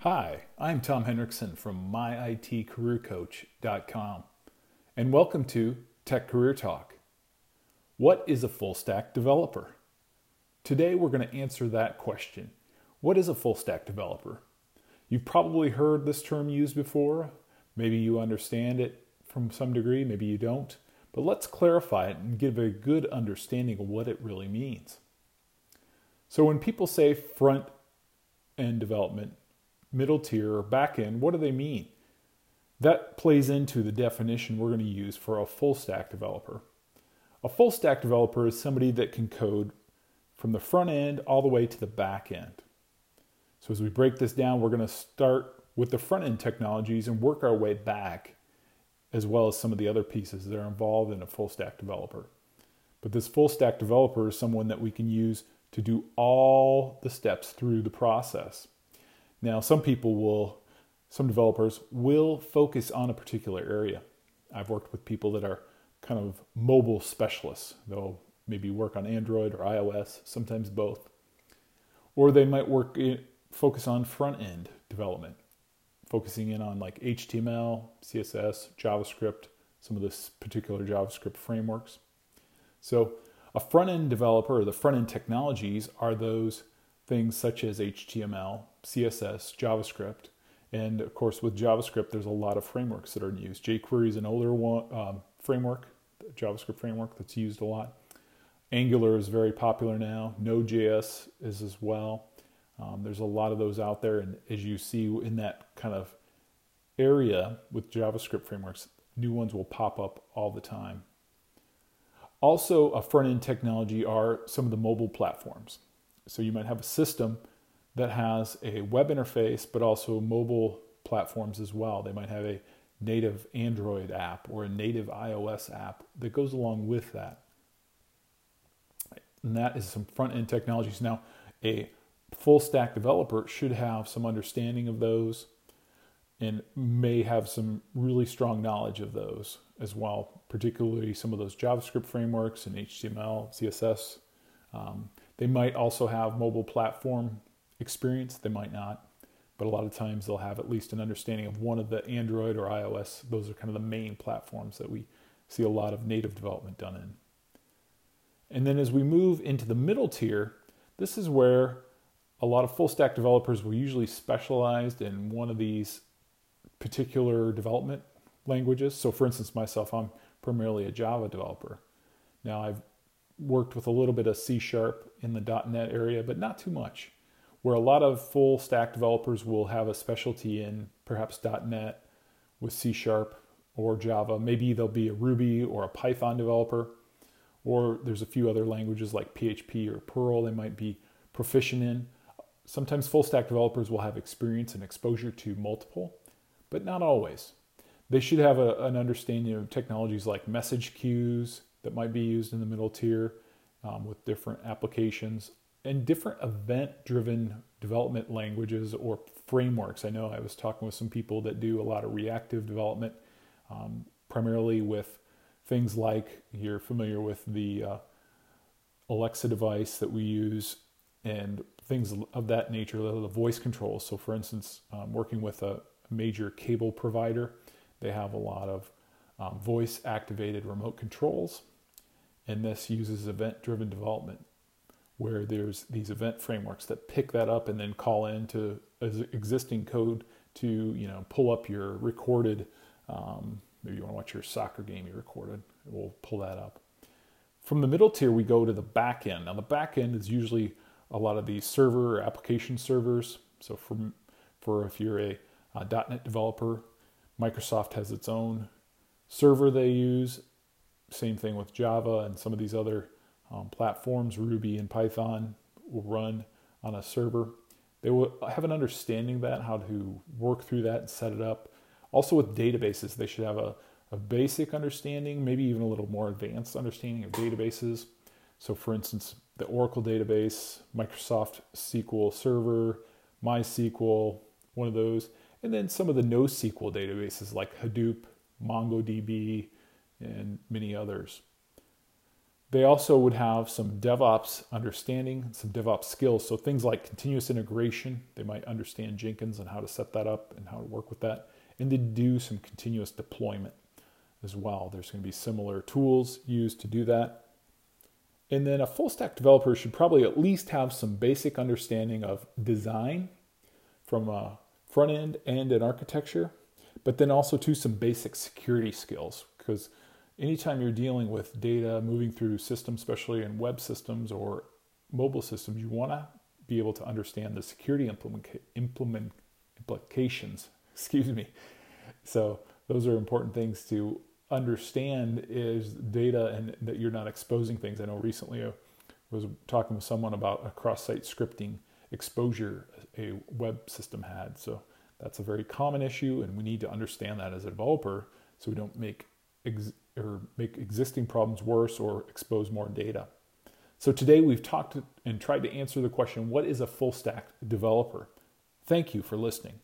Hi, I'm Tom Hendrickson from myitcareercoach.com, and welcome to Tech Career Talk. What is a full stack developer? Today we're going to answer that question. What is a full stack developer? You've probably heard this term used before. Maybe you understand it from some degree, maybe you don't. But let's clarify it and give a good understanding of what it really means. So, when people say front end development, middle tier, or back end, what do they mean? That plays into the definition we're going to use for a full stack developer. A full stack developer is somebody that can code from the front end all the way to the back end. So, as we break this down, we're going to start with the front end technologies and work our way back, as well as some of the other pieces that are involved in a full stack developer. But this full stack developer is someone that we can use to do all the steps through the process. Now, some people will, some developers will focus on a particular area. I've worked with people that are kind of mobile specialists. They'll maybe work on Android or iOS, sometimes both. Or they might work in, focus on front end development, focusing in on like HTML, CSS, JavaScript, some of this particular JavaScript frameworks. So, a front end developer or the front end technologies are those things such as HTML, CSS, JavaScript. And of course, with JavaScript, there's a lot of frameworks that are used. jQuery is an older one, um, framework, JavaScript framework that's used a lot. Angular is very popular now. Node.js is as well. Um, there's a lot of those out there, and as you see in that kind of area with JavaScript frameworks, new ones will pop up all the time. Also, a front end technology are some of the mobile platforms. So you might have a system that has a web interface, but also mobile platforms as well. They might have a native Android app or a native iOS app that goes along with that. And that is some front end technologies. Now, a full stack developer should have some understanding of those and may have some really strong knowledge of those as well, particularly some of those JavaScript frameworks and HTML, CSS. Um, they might also have mobile platform experience, they might not, but a lot of times they'll have at least an understanding of one of the Android or iOS. Those are kind of the main platforms that we see a lot of native development done in. And then as we move into the middle tier, this is where a lot of full stack developers will usually specialize in one of these particular development languages. So, for instance, myself, I'm primarily a Java developer. Now, I've worked with a little bit of C sharp in the .NET area, but not too much. Where a lot of full stack developers will have a specialty in perhaps .NET with C sharp or Java. Maybe they'll be a Ruby or a Python developer, or there's a few other languages like PHP or Perl they might be proficient in. Sometimes full stack developers will have experience and exposure to multiple, but not always. They should have a, an understanding of technologies like message queues, that might be used in the middle tier um, with different applications and different event driven development languages or frameworks. I know I was talking with some people that do a lot of reactive development, um, primarily with things like you're familiar with the uh, Alexa device that we use and things of that nature, the voice controls. So, for instance, um, working with a major cable provider, they have a lot of um, voice activated remote controls and this uses event driven development, where there's these event frameworks that pick that up and then call into existing code to you know pull up your recorded. Um, maybe you want to watch your soccer game you recorded. It will pull that up. From the middle tier, we go to the back end. Now, the back end is usually a lot of these server application servers. So, for, for if you're a, a .NET developer, Microsoft has its own server they use same thing with Java and some of these other um, platforms, Ruby and Python will run on a server. They will have an understanding of that, how to work through that and set it up. Also, with databases, they should have a, a basic understanding, maybe even a little more advanced understanding of databases. So, for instance, the Oracle database, Microsoft SQL Server, MySQL, one of those, and then some of the NoSQL databases like Hadoop, MongoDB, and many others. They also would have some DevOps understanding, some DevOps skills. So things like continuous integration, they might understand Jenkins and how to set that up and how to work with that, and to do some continuous deployment as well. There's going to be similar tools used to do that. And then a full stack developer should probably at least have some basic understanding of design from a front end and an architecture, but then also to some basic security skills because anytime you're dealing with data moving through systems, especially in web systems or mobile systems, you want to be able to understand the security implement, implement implications. Excuse me. So those are important things to understand is data and that you're not exposing things. I know recently I was talking with someone about a cross-site scripting exposure a web system had. So that's a very common issue, and we need to understand that as a developer so we don't make ex- or make existing problems worse or expose more data. So today we've talked and tried to answer the question: What is a full stack developer? Thank you for listening.